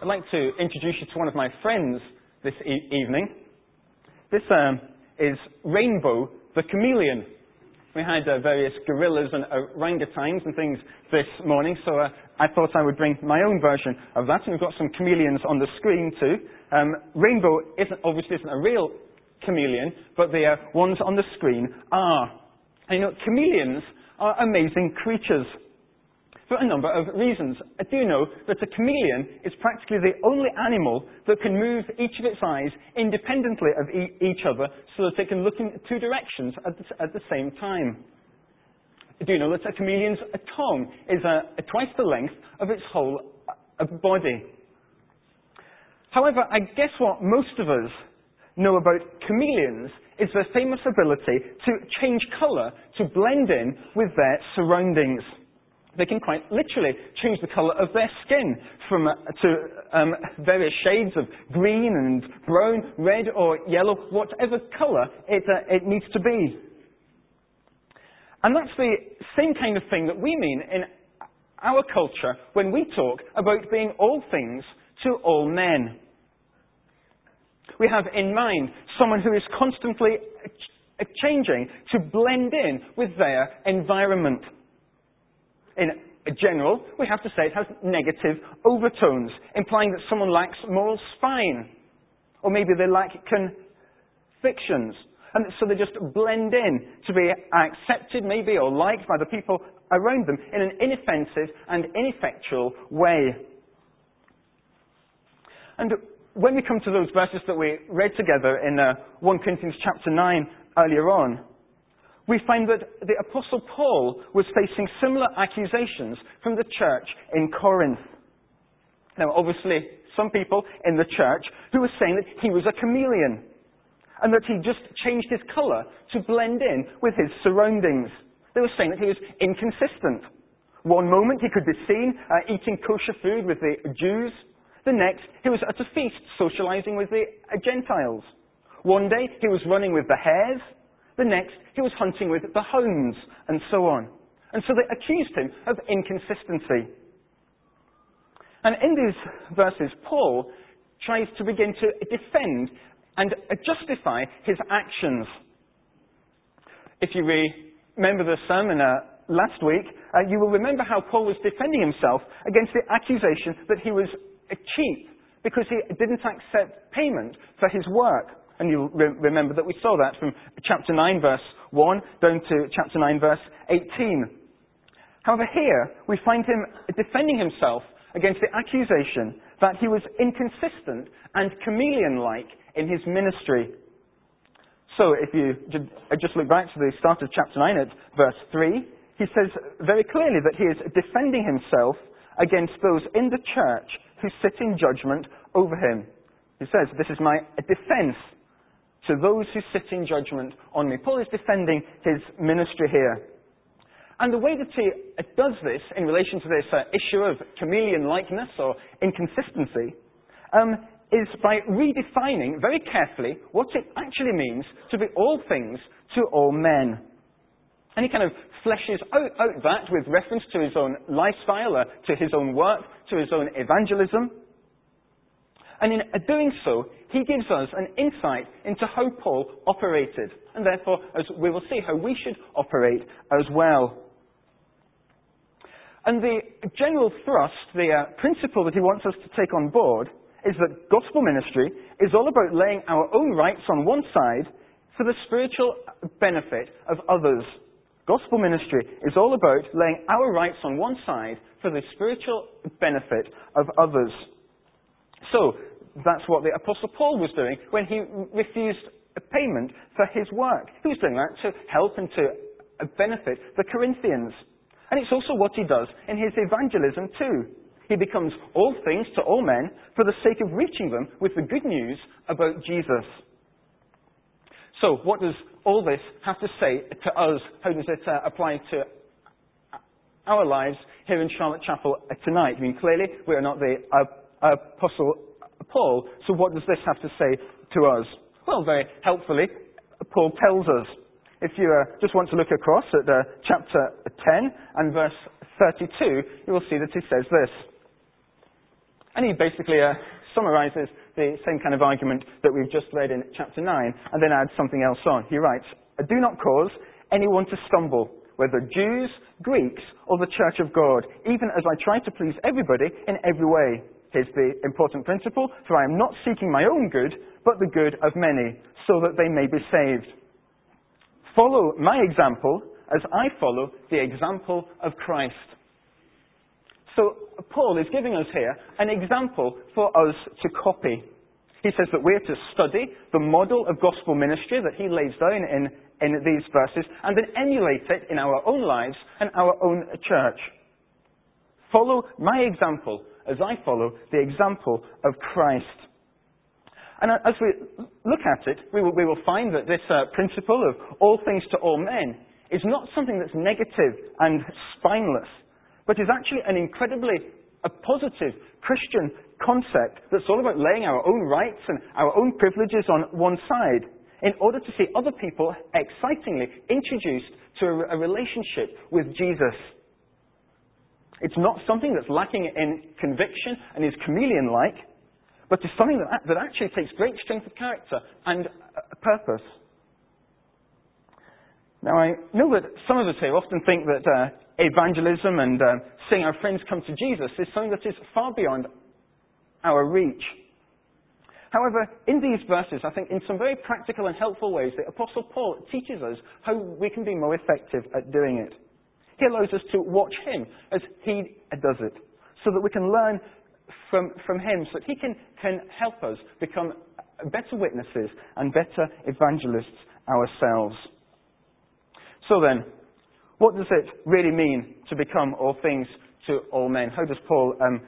I'd like to introduce you to one of my friends this e- evening. This um, is Rainbow the Chameleon. We had uh, various gorillas and orangutans and things this morning, so uh, I thought I would bring my own version of that. And we've got some chameleons on the screen too. Um, Rainbow isn't, obviously isn't a real chameleon, but the uh, ones on the screen are. And you know, chameleons are amazing creatures for a number of reasons. I do know that a chameleon is practically the only animal that can move each of its eyes independently of e- each other so that it can look in two directions at the, at the same time. I do know that a chameleon's tongue is a, a twice the length of its whole uh, body. However, I guess what most of us know about chameleons is their famous ability to change colour to blend in with their surroundings they can quite literally change the colour of their skin from, uh, to um, various shades of green and brown, red or yellow, whatever colour it, uh, it needs to be. And that's the same kind of thing that we mean in our culture when we talk about being all things to all men. We have in mind someone who is constantly changing to blend in with their environment in general, we have to say it has negative overtones, implying that someone lacks moral spine. Or maybe they lack convictions. And so they just blend in to be accepted, maybe, or liked by the people around them in an inoffensive and ineffectual way. And when we come to those verses that we read together in uh, 1 Corinthians chapter 9 earlier on, we find that the Apostle Paul was facing similar accusations from the church in Corinth. Now, obviously, some people in the church who were saying that he was a chameleon and that he just changed his colour to blend in with his surroundings. They were saying that he was inconsistent. One moment he could be seen uh, eating kosher food with the Jews. The next, he was at a feast socializing with the uh, Gentiles. One day he was running with the hares. The next, he was hunting with the hounds, and so on. And so they accused him of inconsistency. And in these verses, Paul tries to begin to defend and justify his actions. If you remember the sermon uh, last week, uh, you will remember how Paul was defending himself against the accusation that he was cheap because he didn't accept payment for his work. And you'll re- remember that we saw that from chapter 9, verse 1, down to chapter 9, verse 18. However, here we find him defending himself against the accusation that he was inconsistent and chameleon like in his ministry. So, if you uh, just look back to the start of chapter 9 at verse 3, he says very clearly that he is defending himself against those in the church who sit in judgment over him. He says, This is my defense to those who sit in judgment on me. Paul is defending his ministry here. And the way that he does this in relation to this uh, issue of chameleon likeness or inconsistency um, is by redefining very carefully what it actually means to be all things to all men. And he kind of fleshes out, out that with reference to his own lifestyle, uh, to his own work, to his own evangelism. And in doing so, he gives us an insight into how Paul operated, and therefore, as we will see, how we should operate as well. And the general thrust, the uh, principle that he wants us to take on board, is that gospel ministry is all about laying our own rights on one side for the spiritual benefit of others. Gospel ministry is all about laying our rights on one side for the spiritual benefit of others. So, that's what the Apostle Paul was doing when he refused payment for his work. He was doing that to help and to benefit the Corinthians. And it's also what he does in his evangelism too. He becomes all things to all men for the sake of reaching them with the good news about Jesus. So, what does all this have to say to us? How does it uh, apply to our lives here in Charlotte Chapel tonight? I mean, clearly, we are not the uh, Apostle Paul. So what does this have to say to us? Well, very helpfully, Paul tells us. If you uh, just want to look across at uh, chapter 10 and verse 32, you will see that he says this. And he basically uh, summarizes the same kind of argument that we've just read in chapter 9 and then adds something else on. He writes, Do not cause anyone to stumble, whether Jews, Greeks, or the church of God, even as I try to please everybody in every way. Here's the important principle, for I am not seeking my own good, but the good of many, so that they may be saved. Follow my example as I follow the example of Christ. So Paul is giving us here an example for us to copy. He says that we're to study the model of gospel ministry that he lays down in, in these verses and then emulate it in our own lives and our own church. Follow my example as I follow the example of Christ. And as we look at it, we will, we will find that this uh, principle of all things to all men is not something that's negative and spineless but is actually an incredibly a positive Christian concept that's all about laying our own rights and our own privileges on one side in order to see other people excitingly introduced to a, a relationship with Jesus. It's not something that's lacking in conviction and is chameleon like, but it's something that, that actually takes great strength of character and purpose. Now, I know that some of us here often think that uh, evangelism and uh, seeing our friends come to Jesus is something that is far beyond our reach. However, in these verses, I think in some very practical and helpful ways, the Apostle Paul teaches us how we can be more effective at doing it. He allows us to watch him as he does it, so that we can learn from, from him, so that he can, can help us become better witnesses and better evangelists ourselves. So then, what does it really mean to become all things to all men? How does Paul um,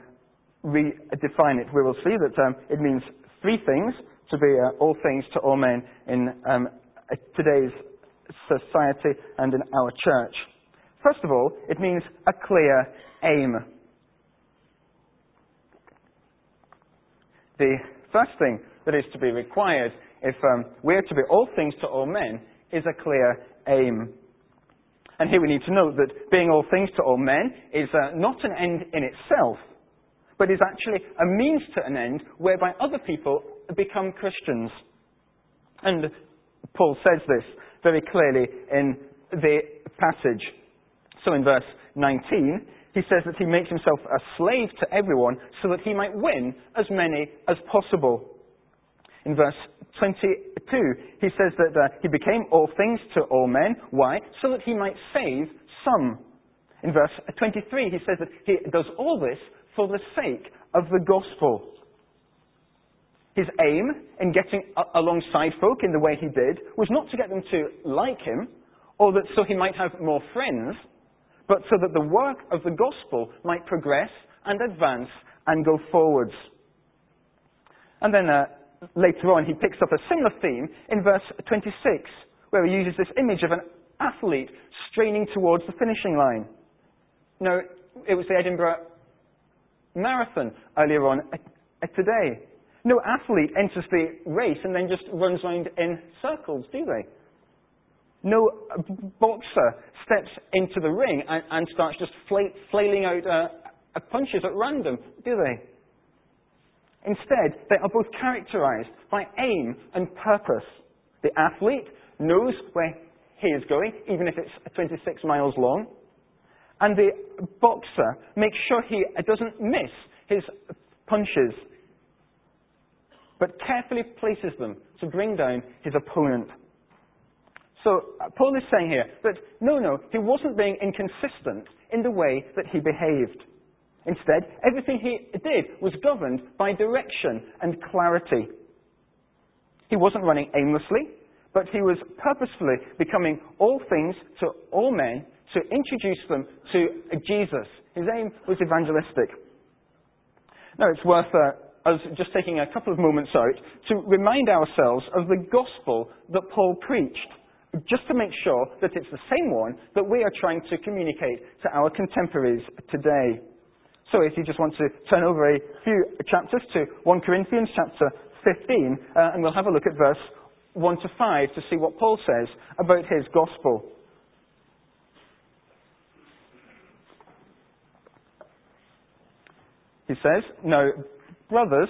redefine it? We will see that um, it means three things to be uh, all things to all men in um, today's society and in our church. First of all, it means a clear aim. The first thing that is to be required if um, we're to be all things to all men is a clear aim. And here we need to note that being all things to all men is uh, not an end in itself, but is actually a means to an end whereby other people become Christians. And Paul says this very clearly in the passage. So in verse 19, he says that he makes himself a slave to everyone so that he might win as many as possible. In verse 22, he says that uh, he became all things to all men. Why? So that he might save some. In verse 23, he says that he does all this for the sake of the gospel. His aim in getting alongside folk in the way he did was not to get them to like him, or that so he might have more friends, but so that the work of the gospel might progress and advance and go forwards. And then uh, later on, he picks up a similar theme in verse 26, where he uses this image of an athlete straining towards the finishing line. No, it was the Edinburgh Marathon earlier on today. No athlete enters the race and then just runs around in circles, do they? No boxer steps into the ring and, and starts just flailing out uh, punches at random, do they? Instead, they are both characterized by aim and purpose. The athlete knows where he is going, even if it's 26 miles long. And the boxer makes sure he doesn't miss his punches, but carefully places them to bring down his opponent. So uh, Paul is saying here that no, no, he wasn't being inconsistent in the way that he behaved. Instead, everything he did was governed by direction and clarity. He wasn't running aimlessly, but he was purposefully becoming all things to all men to introduce them to Jesus. His aim was evangelistic. Now, it's worth uh, us just taking a couple of moments out to remind ourselves of the gospel that Paul preached, just to make sure that it's the same one that we are trying to communicate to our contemporaries today. So if you just want to turn over a few chapters to 1 Corinthians chapter 15, uh, and we'll have a look at verse 1 to 5 to see what Paul says about his gospel. He He says, No, brothers,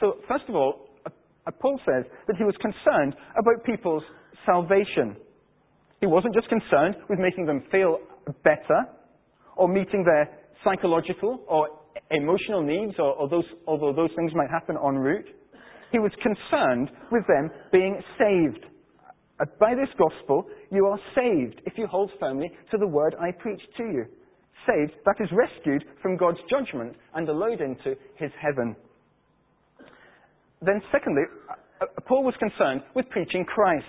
So, first of all, uh, uh, Paul says that he was concerned about people's salvation. He wasn't just concerned with making them feel better or meeting their psychological or emotional needs, or, or those, although those things might happen en route. He was concerned with them being saved. Uh, by this gospel, you are saved if you hold firmly to the word I preach to you. Saved, that is rescued from God's judgment and allowed into his heaven. Then, secondly, Paul was concerned with preaching Christ.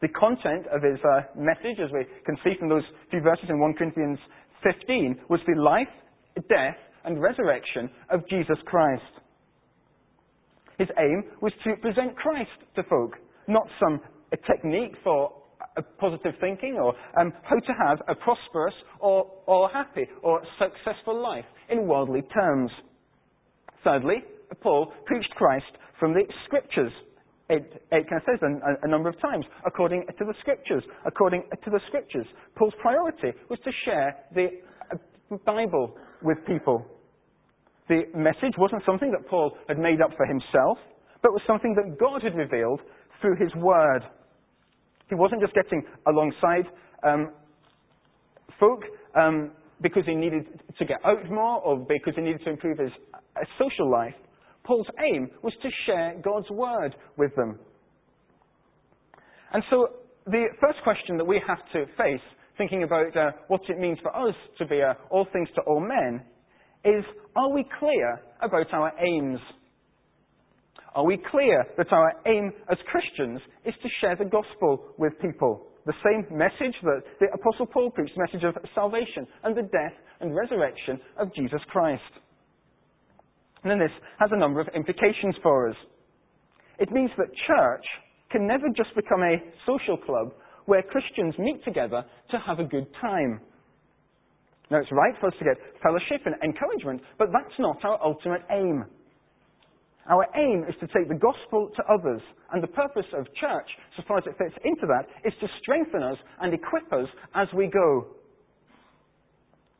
The content of his uh, message, as we can see from those few verses in 1 Corinthians 15, was the life, death, and resurrection of Jesus Christ. His aim was to present Christ to folk, not some technique for a positive thinking or um, how to have a prosperous or, or happy or successful life in worldly terms. Thirdly, Paul preached Christ from the scriptures. It, it kind of says a, a number of times, according to the scriptures, according to the scriptures. Paul's priority was to share the uh, Bible with people. The message wasn't something that Paul had made up for himself, but was something that God had revealed through his word. He wasn't just getting alongside um, folk um, because he needed to get out more or because he needed to improve his uh, social life. Paul's aim was to share God's word with them. And so the first question that we have to face, thinking about uh, what it means for us to be uh, all things to all men, is are we clear about our aims? Are we clear that our aim as Christians is to share the gospel with people? The same message that the Apostle Paul preached, the message of salvation and the death and resurrection of Jesus Christ. And then this has a number of implications for us. It means that church can never just become a social club where Christians meet together to have a good time. Now, it's right for us to get fellowship and encouragement, but that's not our ultimate aim. Our aim is to take the gospel to others, and the purpose of church, so far as it fits into that, is to strengthen us and equip us as we go.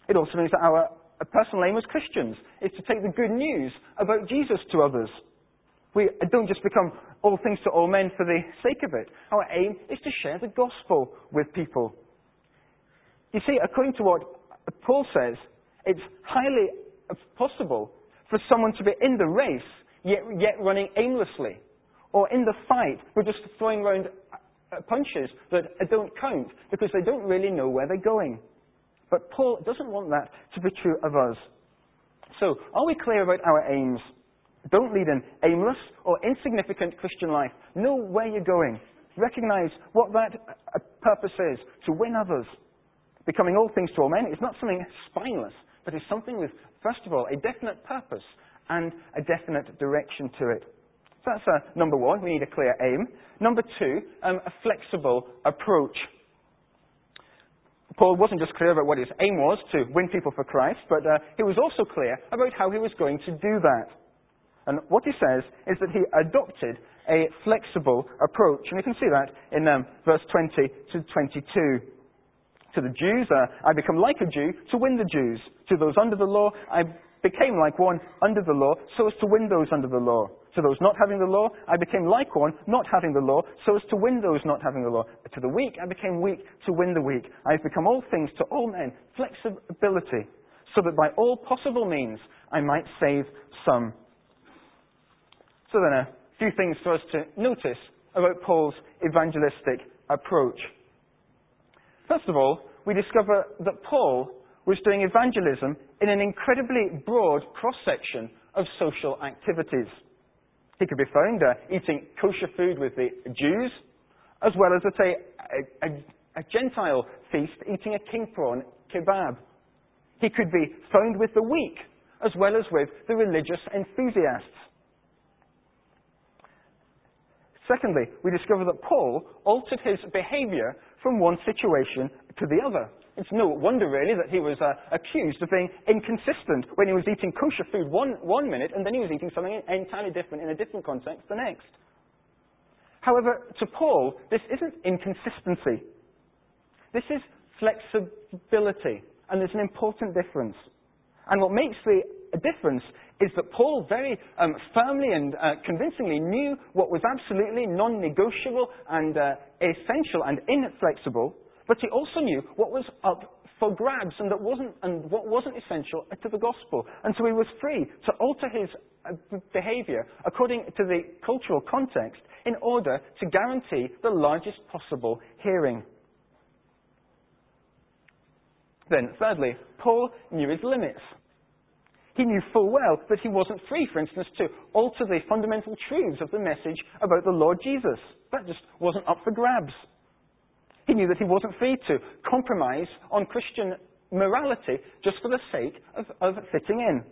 It also means that our personal aim as Christians is to take the good news about Jesus to others. We don't just become all things to all men for the sake of it. Our aim is to share the gospel with people. You see, according to what Paul says, it's highly possible for someone to be in the race yet, yet running aimlessly. Or in the fight, we're just throwing around punches that don't count because they don't really know where they're going. But Paul doesn't want that to be true of us. So, are we clear about our aims? Don't lead an aimless or insignificant Christian life. Know where you're going. Recognize what that uh, purpose is to win others. Becoming all things to all men is not something spineless, but is something with, first of all, a definite purpose and a definite direction to it. So that's uh, number one. We need a clear aim. Number two, um, a flexible approach. Paul wasn't just clear about what his aim was to win people for Christ, but uh, he was also clear about how he was going to do that. And what he says is that he adopted a flexible approach. And you can see that in um, verse 20 to 22. To the Jews, uh, I become like a Jew to win the Jews. To those under the law, I became like one under the law so as to win those under the law. To those not having the law, I became like one not having the law so as to win those not having the law. To the weak, I became weak to win the weak. I have become all things to all men, flexibility, so that by all possible means I might save some. So then a few things for us to notice about Paul's evangelistic approach. First of all, we discover that Paul was doing evangelism in an incredibly broad cross section of social activities. He could be found uh, eating kosher food with the Jews, as well as at a, a, a, Gentile feast eating a king prawn kebab. He could be found with the weak, as well as with the religious enthusiasts. Secondly, we discover that Paul altered his behavior from one situation to the other. It's no wonder, really, that he was uh, accused of being inconsistent when he was eating kosher food one, one minute and then he was eating something entirely different in a different context the next. However, to Paul, this isn't inconsistency. This is flexibility, and there's an important difference. And what makes the difference is that Paul very um, firmly and uh, convincingly knew what was absolutely non negotiable and uh, essential and inflexible, but he also knew what was up for grabs and, that wasn't, and what wasn't essential to the gospel. And so he was free to alter his uh, behavior according to the cultural context in order to guarantee the largest possible hearing. Then, thirdly, Paul knew his limits. He knew full well that he wasn't free, for instance, to alter the fundamental truths of the message about the Lord Jesus. That just wasn't up for grabs. He knew that he wasn't free to compromise on Christian morality just for the sake of, of fitting in.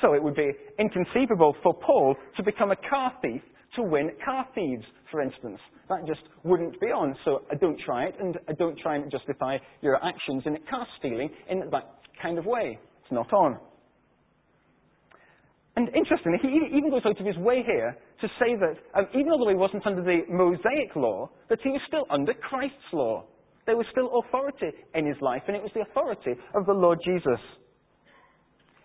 So it would be inconceivable for Paul to become a car thief to win car thieves, for instance. That just wouldn't be on. So uh, don't try it, and uh, don't try and justify your actions in car stealing in that kind of way. It's not on. And interestingly, he even goes out of his way here to say that um, even although he wasn't under the Mosaic law, that he was still under Christ's law. There was still authority in his life, and it was the authority of the Lord Jesus.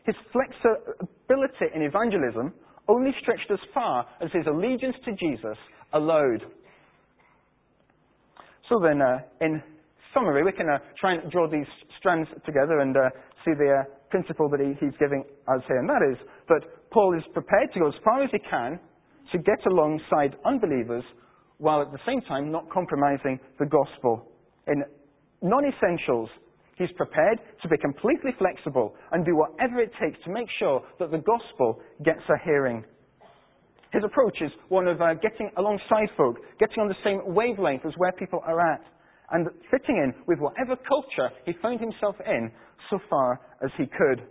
His flexibility in evangelism only stretched as far as his allegiance to Jesus allowed. So then, uh, in summary, we can uh, try and draw these strands together and uh, see the principle that he, he's giving us here, and that is that Paul is prepared to go as far as he can to get alongside unbelievers while at the same time not compromising the gospel. In non essentials, he's prepared to be completely flexible and do whatever it takes to make sure that the gospel gets a hearing. His approach is one of uh, getting alongside folk, getting on the same wavelength as where people are at, and fitting in with whatever culture he found himself in so far as he could.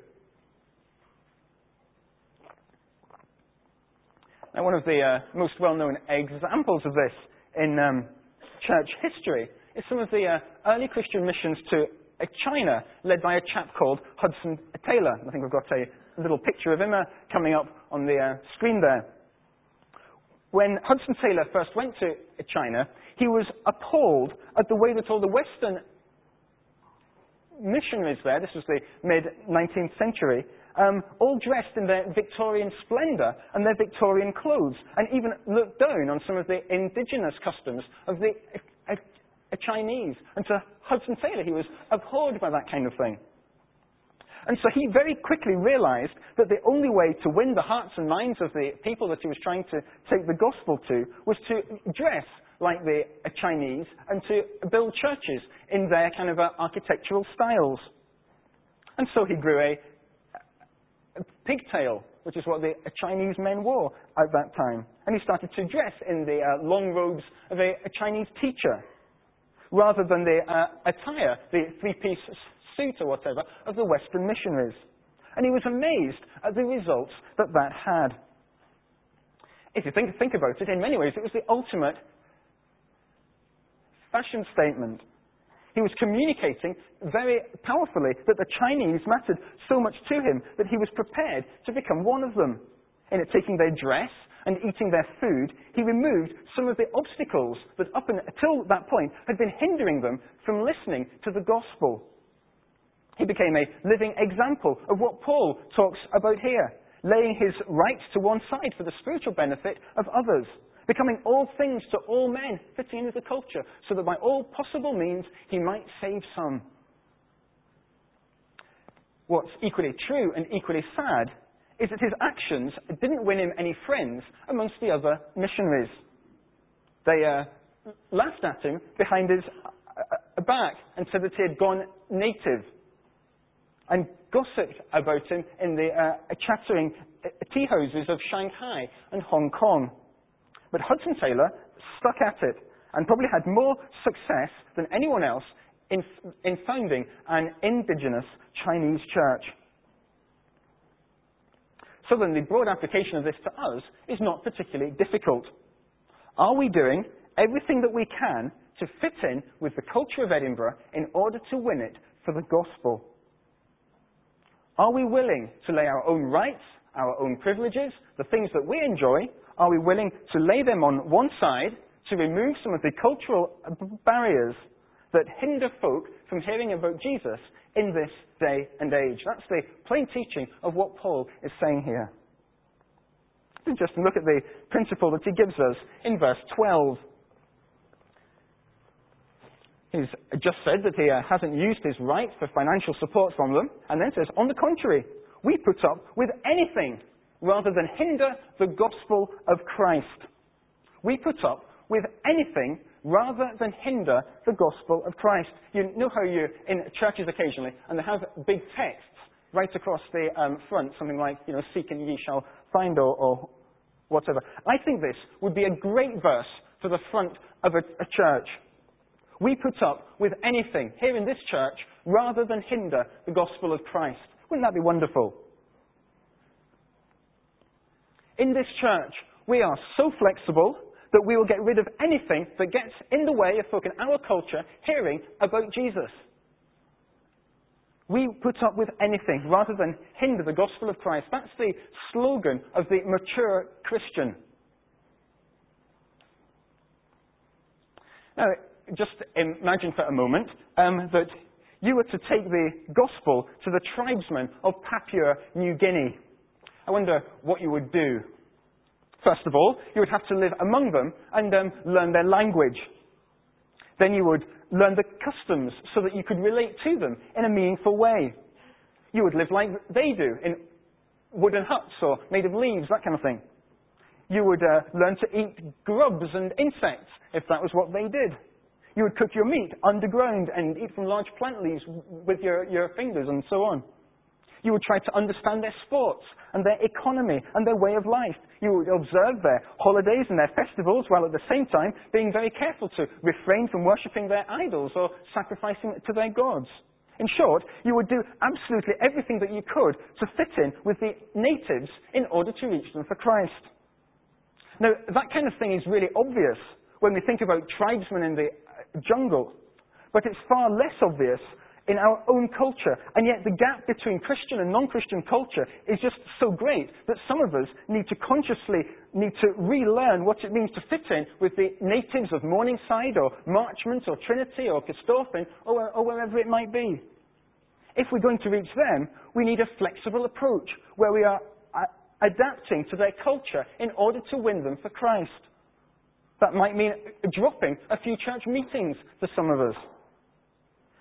Now, one of the uh, most well-known examples of this in um, church history is some of the uh, early Christian missions to uh, China, led by a chap called Hudson Taylor. I think we've got a little picture of him uh, coming up on the uh, screen there. When Hudson Taylor first went to China, he was appalled at the way that all the Western missionaries there, this was the mid 19th century, um, all dressed in their Victorian splendour and their Victorian clothes, and even looked down on some of the indigenous customs of the uh, uh, Chinese. And to Hudson Taylor, he was abhorred by that kind of thing. And so he very quickly realized that the only way to win the hearts and minds of the people that he was trying to take the gospel to was to dress like the Chinese and to build churches in their kind of uh, architectural styles. And so he grew a pigtail, which is what the Chinese men wore at that time. And he started to dress in the uh, long robes of a, a, Chinese teacher, rather than the uh, attire, the three-piece suit or whatever, of the Western missionaries. And he was amazed at the results that that had. If you think, think about it, in many ways, it was the ultimate fashion statement he was communicating very powerfully that the Chinese mattered so much to him that he was prepared to become one of them. In it, taking their dress and eating their food, he removed some of the obstacles that up until that point had been hindering them from listening to the gospel. He became a living example of what Paul talks about here, laying his rights to one side for the spiritual benefit of others becoming all things to all men, fitting into the culture, so that by all possible means he might save some. What's equally true and equally sad is that his actions didn't win him any friends amongst the other missionaries. They uh, laughed at him behind his uh, back and said that he had gone native and gossiped about him in the uh, chattering uh, tea houses of Shanghai and Hong Kong. But Hudson Taylor stuck at it and probably had more success than anyone else in, in founding an indigenous Chinese church. So then the broad application of this to us is not particularly difficult. Are we doing everything that we can to fit in with the culture of Edinburgh in order to win it for the gospel? Are we willing to lay our own rights, our own privileges, the things that we enjoy, are we willing to lay them on one side to remove some of the cultural barriers that hinder folk from hearing about Jesus in this day and age? That's the plain teaching of what Paul is saying here. Just look at the principle that he gives us in verse 12. He's just said that he uh, hasn't used his right for financial support from them, and then says, on the contrary, we put up with anything rather than hinder the gospel of Christ. We put up with anything rather than hinder the gospel of Christ. You know how you're in churches occasionally, and they have big texts right across the um, front, something like, you know, seek and ye shall find or, or whatever. I think this would be a great verse for the front of a, a church. We put up with anything here in this church rather than hinder the gospel of Christ. Wouldn't that be wonderful? In this church, we are so flexible that we will get rid of anything that gets in the way of folk in our culture hearing about Jesus. We put up with anything rather than hinder the gospel of Christ. That's the slogan of the mature Christian. Now, just imagine for a moment um, that you were to take the gospel to the tribesmen of Papua New Guinea. I wonder what you would do. First of all, you would have to live among them and um, learn their language. Then you would learn the customs so that you could relate to them in a meaningful way. You would live like they do in wooden huts or made of leaves, that kind of thing. You would uh, learn to eat grubs and insects if that was what they did. You would cook your meat underground and eat from large plant leaves with your, your fingers and so on. You would try to understand their sports and their economy and their way of life. You would observe their holidays and their festivals while at the same time being very careful to refrain from worshipping their idols or sacrificing to their gods. In short, you would do absolutely everything that you could to fit in with the natives in order to reach them for Christ. Now, that kind of thing is really obvious when we think about tribesmen in the jungle, but it's far less obvious in our own culture. And yet the gap between Christian and non-Christian culture is just so great that some of us need to consciously need to relearn what it means to fit in with the natives of Morningside or Marchmont or Trinity or Corstorphine or, or wherever it might be. If we're going to reach them, we need a flexible approach where we are uh, adapting to their culture in order to win them for Christ. That might mean dropping a few church meetings for some of us.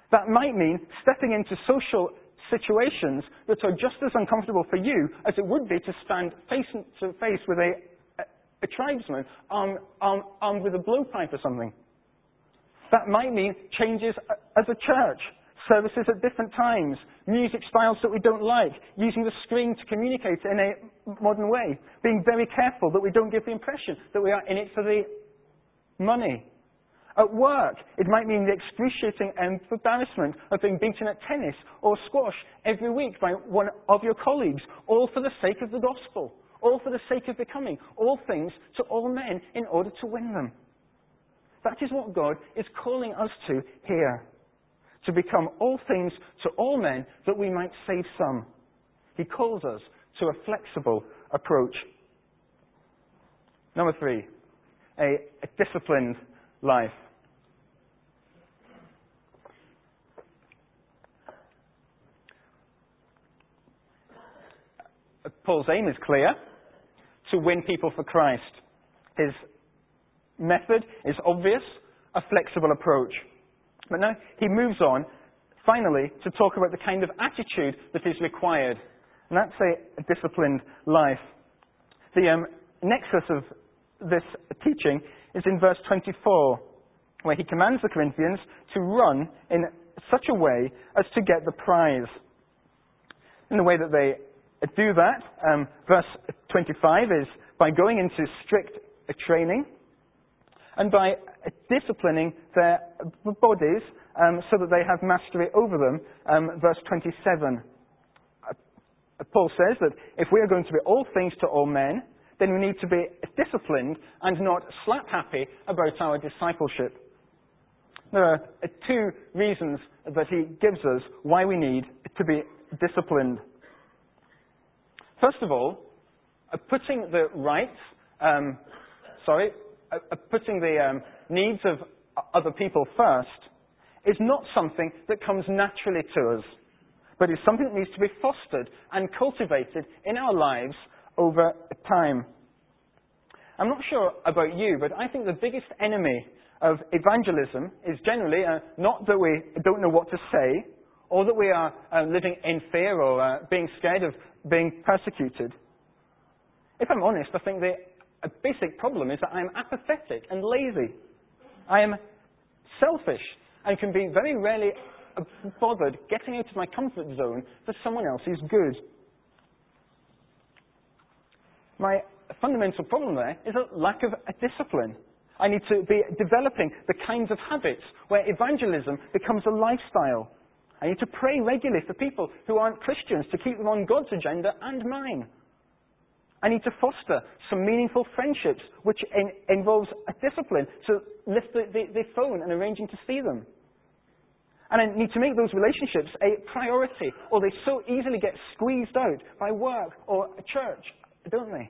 That might mean stepping into social situations that are just as uncomfortable for you as it would be to stand face to face with a, a, a tribesman armed, armed, armed with a blowpipe or something. That might mean changes as a church, services at different times, music styles that we don't like, using the screen to communicate in a modern way, being very careful that we don't give the impression that we are in it for the money. At work, it might mean the excruciating and embarrassment of being beaten at tennis or squash every week by one of your colleagues, all for the sake of the gospel, all for the sake of becoming all things to all men in order to win them. That is what God is calling us to here. To become all things to all men that we might save some. He calls us to a flexible approach. Number three, a, a disciplined life. Paul's aim is clear to win people for Christ. His method is obvious, a flexible approach. But now he moves on, finally, to talk about the kind of attitude that is required. And that's a, disciplined life. The um, nexus of this teaching is in verse 24, where he commands the Corinthians to run in such a way as to get the prize. In the way that they do that, um, verse 25 is by going into strict training and by disciplining their bodies um, so that they have mastery over them. Um, verse 27. Paul says that if we are going to be all things to all men, then we need to be disciplined and not slap happy about our discipleship. There are two reasons that he gives us why we need to be disciplined. First of all, putting the rights, um, sorry, putting the um, needs of other people first is not something that comes naturally to us, but is something that needs to be fostered and cultivated in our lives over time. I'm not sure about you, but I think the biggest enemy of evangelism is generally uh, not that we don't know what to say or that we are uh, living in fear or uh, being scared of being persecuted. If I'm honest, I think the basic problem is that I'm apathetic and lazy. I am selfish and can be very rarely bothered getting out of my comfort zone for someone else's good. My fundamental problem there is a lack of a discipline. I need to be developing the kinds of habits where evangelism becomes a lifestyle. I need to pray regularly for people who aren't Christians to keep them on God's agenda and mine. I need to foster some meaningful friendships, which in, involves a discipline to lift the, the, the phone and arranging to see them. And I need to make those relationships a priority, or they so easily get squeezed out by work or a church, don't they?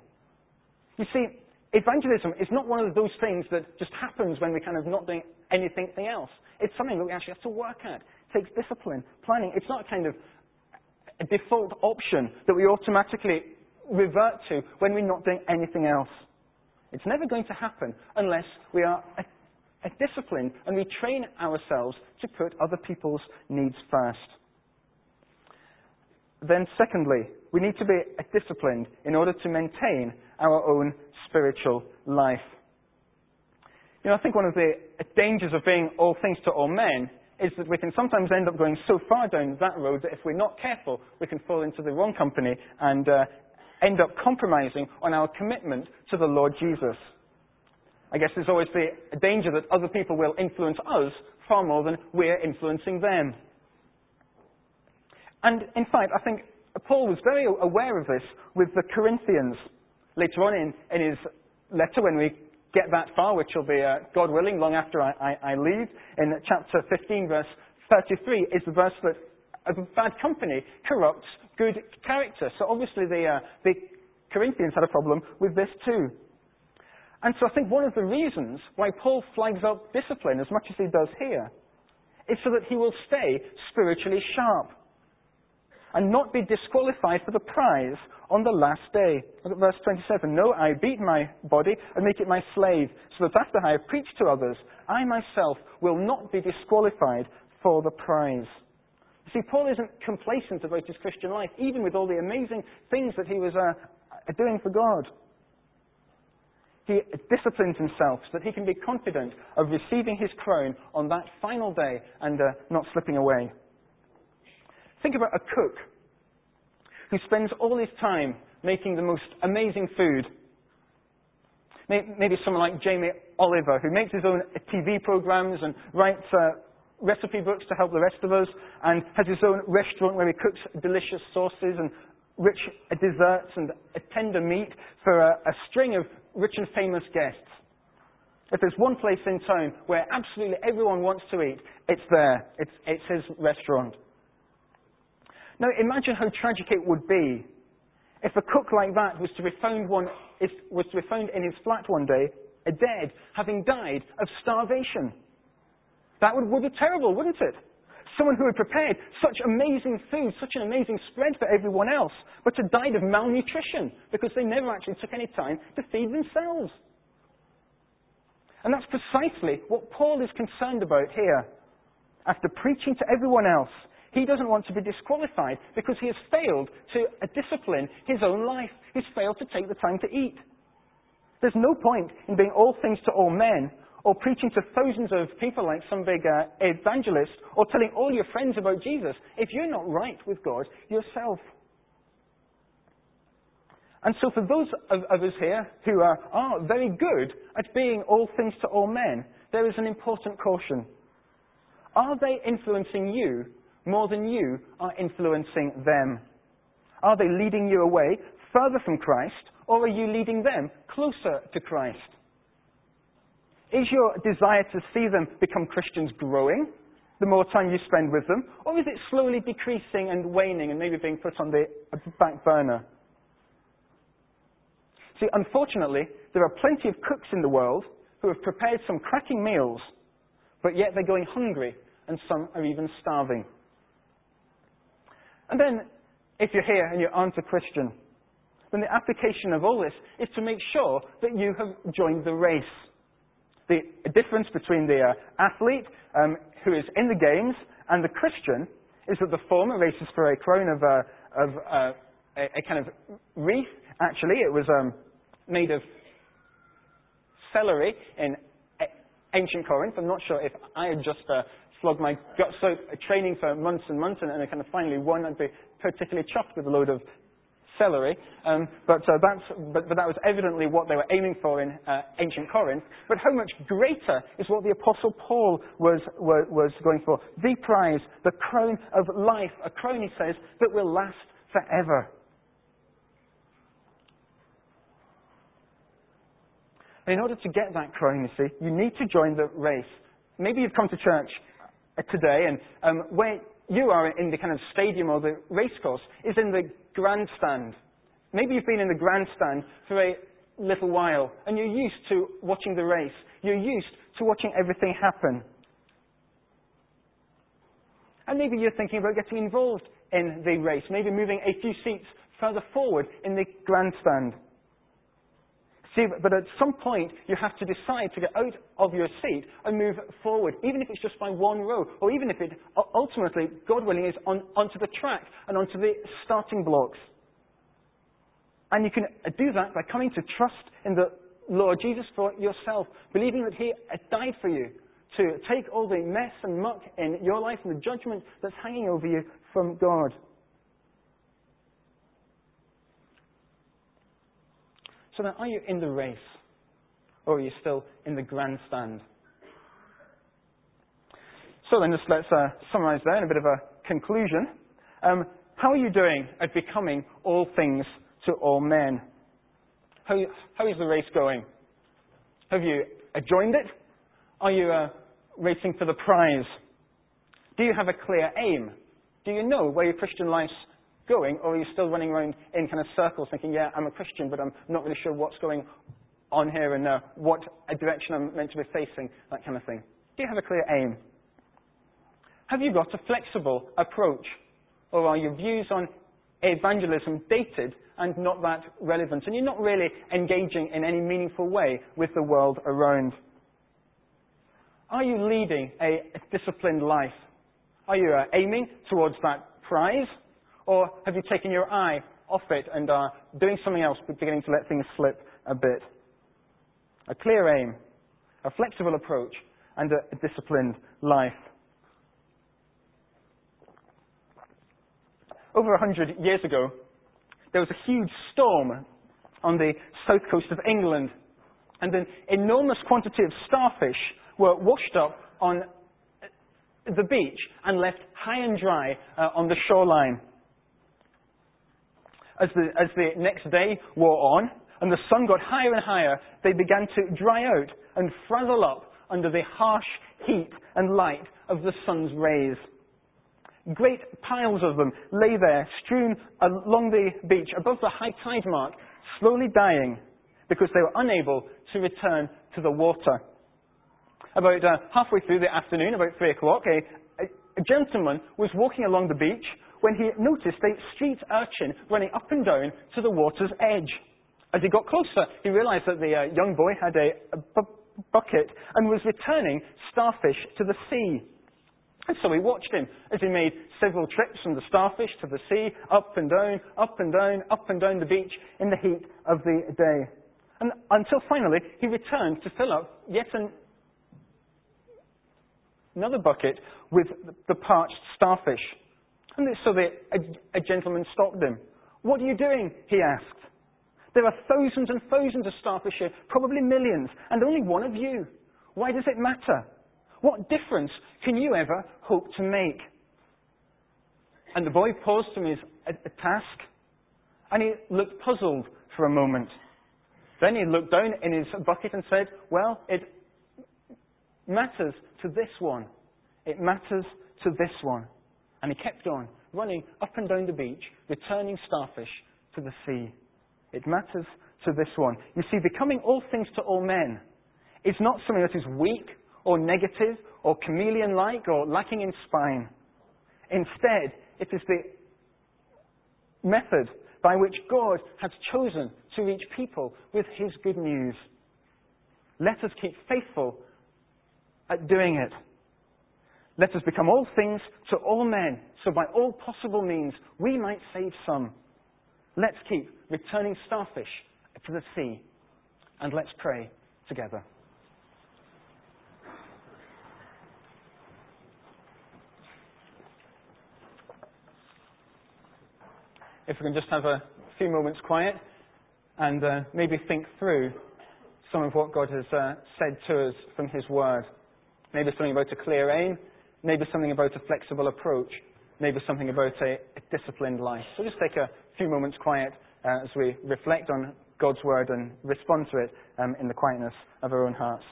You see, evangelism is not one of those things that just happens when we're kind of not doing anything else. It's something that we actually have to work at. It takes discipline, planning. It's not a kind of a default option that we automatically revert to when we're not doing anything else. It's never going to happen unless we are a, a disciplined and we train ourselves to put other people's needs first. Then, secondly, we need to be disciplined in order to maintain our own spiritual life. You know, I think one of the dangers of being all things to all men is that we can sometimes end up going so far down that road that if we're not careful, we can fall into the wrong company and uh, end up compromising on our commitment to the Lord Jesus. I guess there's always the danger that other people will influence us far more than we're influencing them. And in fact, I think Paul was very aware of this with the Corinthians. Later on in, in his letter, when we get that far, which will be, uh, God willing, long after I, I, I, leave, in chapter 15, verse 33, is the verse that a bad company corrupts good character. So obviously the, uh, the Corinthians had a problem with this too. And so I think one of the reasons why Paul flags up discipline as much as he does here is so that he will stay spiritually sharp and not be disqualified for the prize on the last day. Look at verse 27. No, I beat my body and make it my slave, so that after I have preached to others, I myself will not be disqualified for the prize. See, Paul isn't complacent about his Christian life, even with all the amazing things that he was uh, doing for God. He disciplines himself so that he can be confident of receiving his crown on that final day and uh, not slipping away. Think about a cook who spends all his time making the most amazing food. Maybe someone like Jamie Oliver, who makes his own TV programs and writes uh, recipe books to help the rest of us, and has his own restaurant where he cooks delicious sauces and rich desserts and tender meat for a, a string of rich and famous guests. If there's one place in town where absolutely everyone wants to eat, it's there. It's, it's his restaurant. Now, imagine how tragic it would be if a cook like that was to be found, one, was to be found in his flat one day, a dead, having died of starvation. That would, would be terrible, wouldn't it? Someone who had prepared such amazing food, such an amazing spread for everyone else, but had died of malnutrition because they never actually took any time to feed themselves. And that's precisely what Paul is concerned about here. After preaching to everyone else, he doesn't want to be disqualified because he has failed to discipline his own life. He's failed to take the time to eat. There's no point in being all things to all men or preaching to thousands of people like some big uh, evangelist or telling all your friends about Jesus if you're not right with God yourself. And so, for those of, of us here who are, are very good at being all things to all men, there is an important caution. Are they influencing you more than you are influencing them? Are they leading you away further from Christ, or are you leading them closer to Christ? Is your desire to see them become Christians growing the more time you spend with them, or is it slowly decreasing and waning and maybe being put on the back burner? See, unfortunately, there are plenty of cooks in the world who have prepared some cracking meals, but yet they're going hungry, and some are even starving. And then, if you're here and you aren't a Christian, then the application of all this is to make sure that you have joined the race. The difference between the uh, athlete um, who is in the games and the Christian is that the former races for a crown of, uh, of uh, a, a, kind of wreath. Actually, it was um, made of celery in ancient Corinth. I'm not sure if I had just flogged my guts out training for months and months and, and I kind of finally won, I'd be particularly chuffed with a load of celery. Um, but, uh, but, but, that was evidently what they were aiming for in uh, ancient Corinth. But how much greater is what the Apostle Paul was, was, was going for? The prize, the crown of life. A crown, he says, that will last forever. In order to get that crown, you see, you need to join the race. Maybe you've come to church today, and um, where you are in the kind of stadium or the racecourse is in the grandstand. Maybe you've been in the grandstand for a little while, and you're used to watching the race. You're used to watching everything happen. And maybe you're thinking about getting involved in the race, maybe moving a few seats further forward in the grandstand. See, but at some point, you have to decide to get out of your seat and move forward, even if it's just by one row, or even if it ultimately, God willing, is on, onto the track and onto the starting blocks. And you can uh, do that by coming to trust in the Lord Jesus for yourself, believing that He uh, died for you to take all the mess and muck in your life and the judgment that's hanging over you from God. So then, are you in the race? Or are you still in the grandstand? So then, just let's uh, summarize there in a bit of a conclusion. Um, how are you doing at becoming all things to all men? How, how is the race going? Have you joined it? Are you uh, racing for the prize? Do you have a clear aim? Do you know where your Christian life's going, or are you still running around in kind of circles thinking, yeah, I'm a Christian, but I'm not really sure what's going on here and uh, what direction I'm meant to be facing, that kind of thing? Do you have a clear aim? Have you got a flexible approach? Or are your views on evangelism dated and not that relevant? And you're not really engaging in any meaningful way with the world around? Are you leading a disciplined life? Are you uh, aiming towards that prize? Or have you taken your eye off it and are doing something else, but beginning to let things slip a bit? A clear aim, a flexible approach, and a, disciplined life. Over a hundred years ago, there was a huge storm on the south coast of England, and an enormous quantity of starfish were washed up on the beach and left high and dry uh, on the shoreline as the, as the next day wore on and the sun got higher and higher, they began to dry out and frazzle up under the harsh heat and light of the sun's rays. Great piles of them lay there, strewn along the beach above the high tide mark, slowly dying because they were unable to return to the water. About uh, halfway through the afternoon, about three o'clock, a, a, a gentleman was walking along the beach when he noticed a street urchin running up and down to the water's edge. As he got closer, he realized that the uh, young boy had a, a bu- bucket and was returning starfish to the sea. And so he watched him as he made several trips from the starfish to the sea, up and down, up and down, up and down the beach in the heat of the day. And until finally he returned to fill up yet an, another bucket with the parched starfish. And so the, a, a gentleman stopped him. What are you doing? he asked. There are thousands and thousands of starfish here, probably millions, and only one of you. Why does it matter? What difference can you ever hope to make? And the boy paused from his a, a task And he looked puzzled for a moment. Then he looked down in his bucket and said, Well, it matters to this one. It matters to this one. And he kept on, running up and down the beach, returning starfish to the sea. It matters to this one. You see, becoming all things to all men is not something that is weak or negative or chameleon like or lacking in spine. Instead, it is the method by which God has chosen to reach people with his good news. Let us keep faithful at doing it. Let us become all things to all men, so by all possible means we might save some. Let's keep returning starfish to the sea, and let's pray together. If we can just have a few moments quiet and uh, maybe think through some of what God has uh, said to us from His Word. Maybe something about a clear aim, maybe something about a flexible approach, maybe something about a, a disciplined life. So just take a few moments quiet uh, as we reflect on God's Word and respond to it um, in the quietness of our own hearts.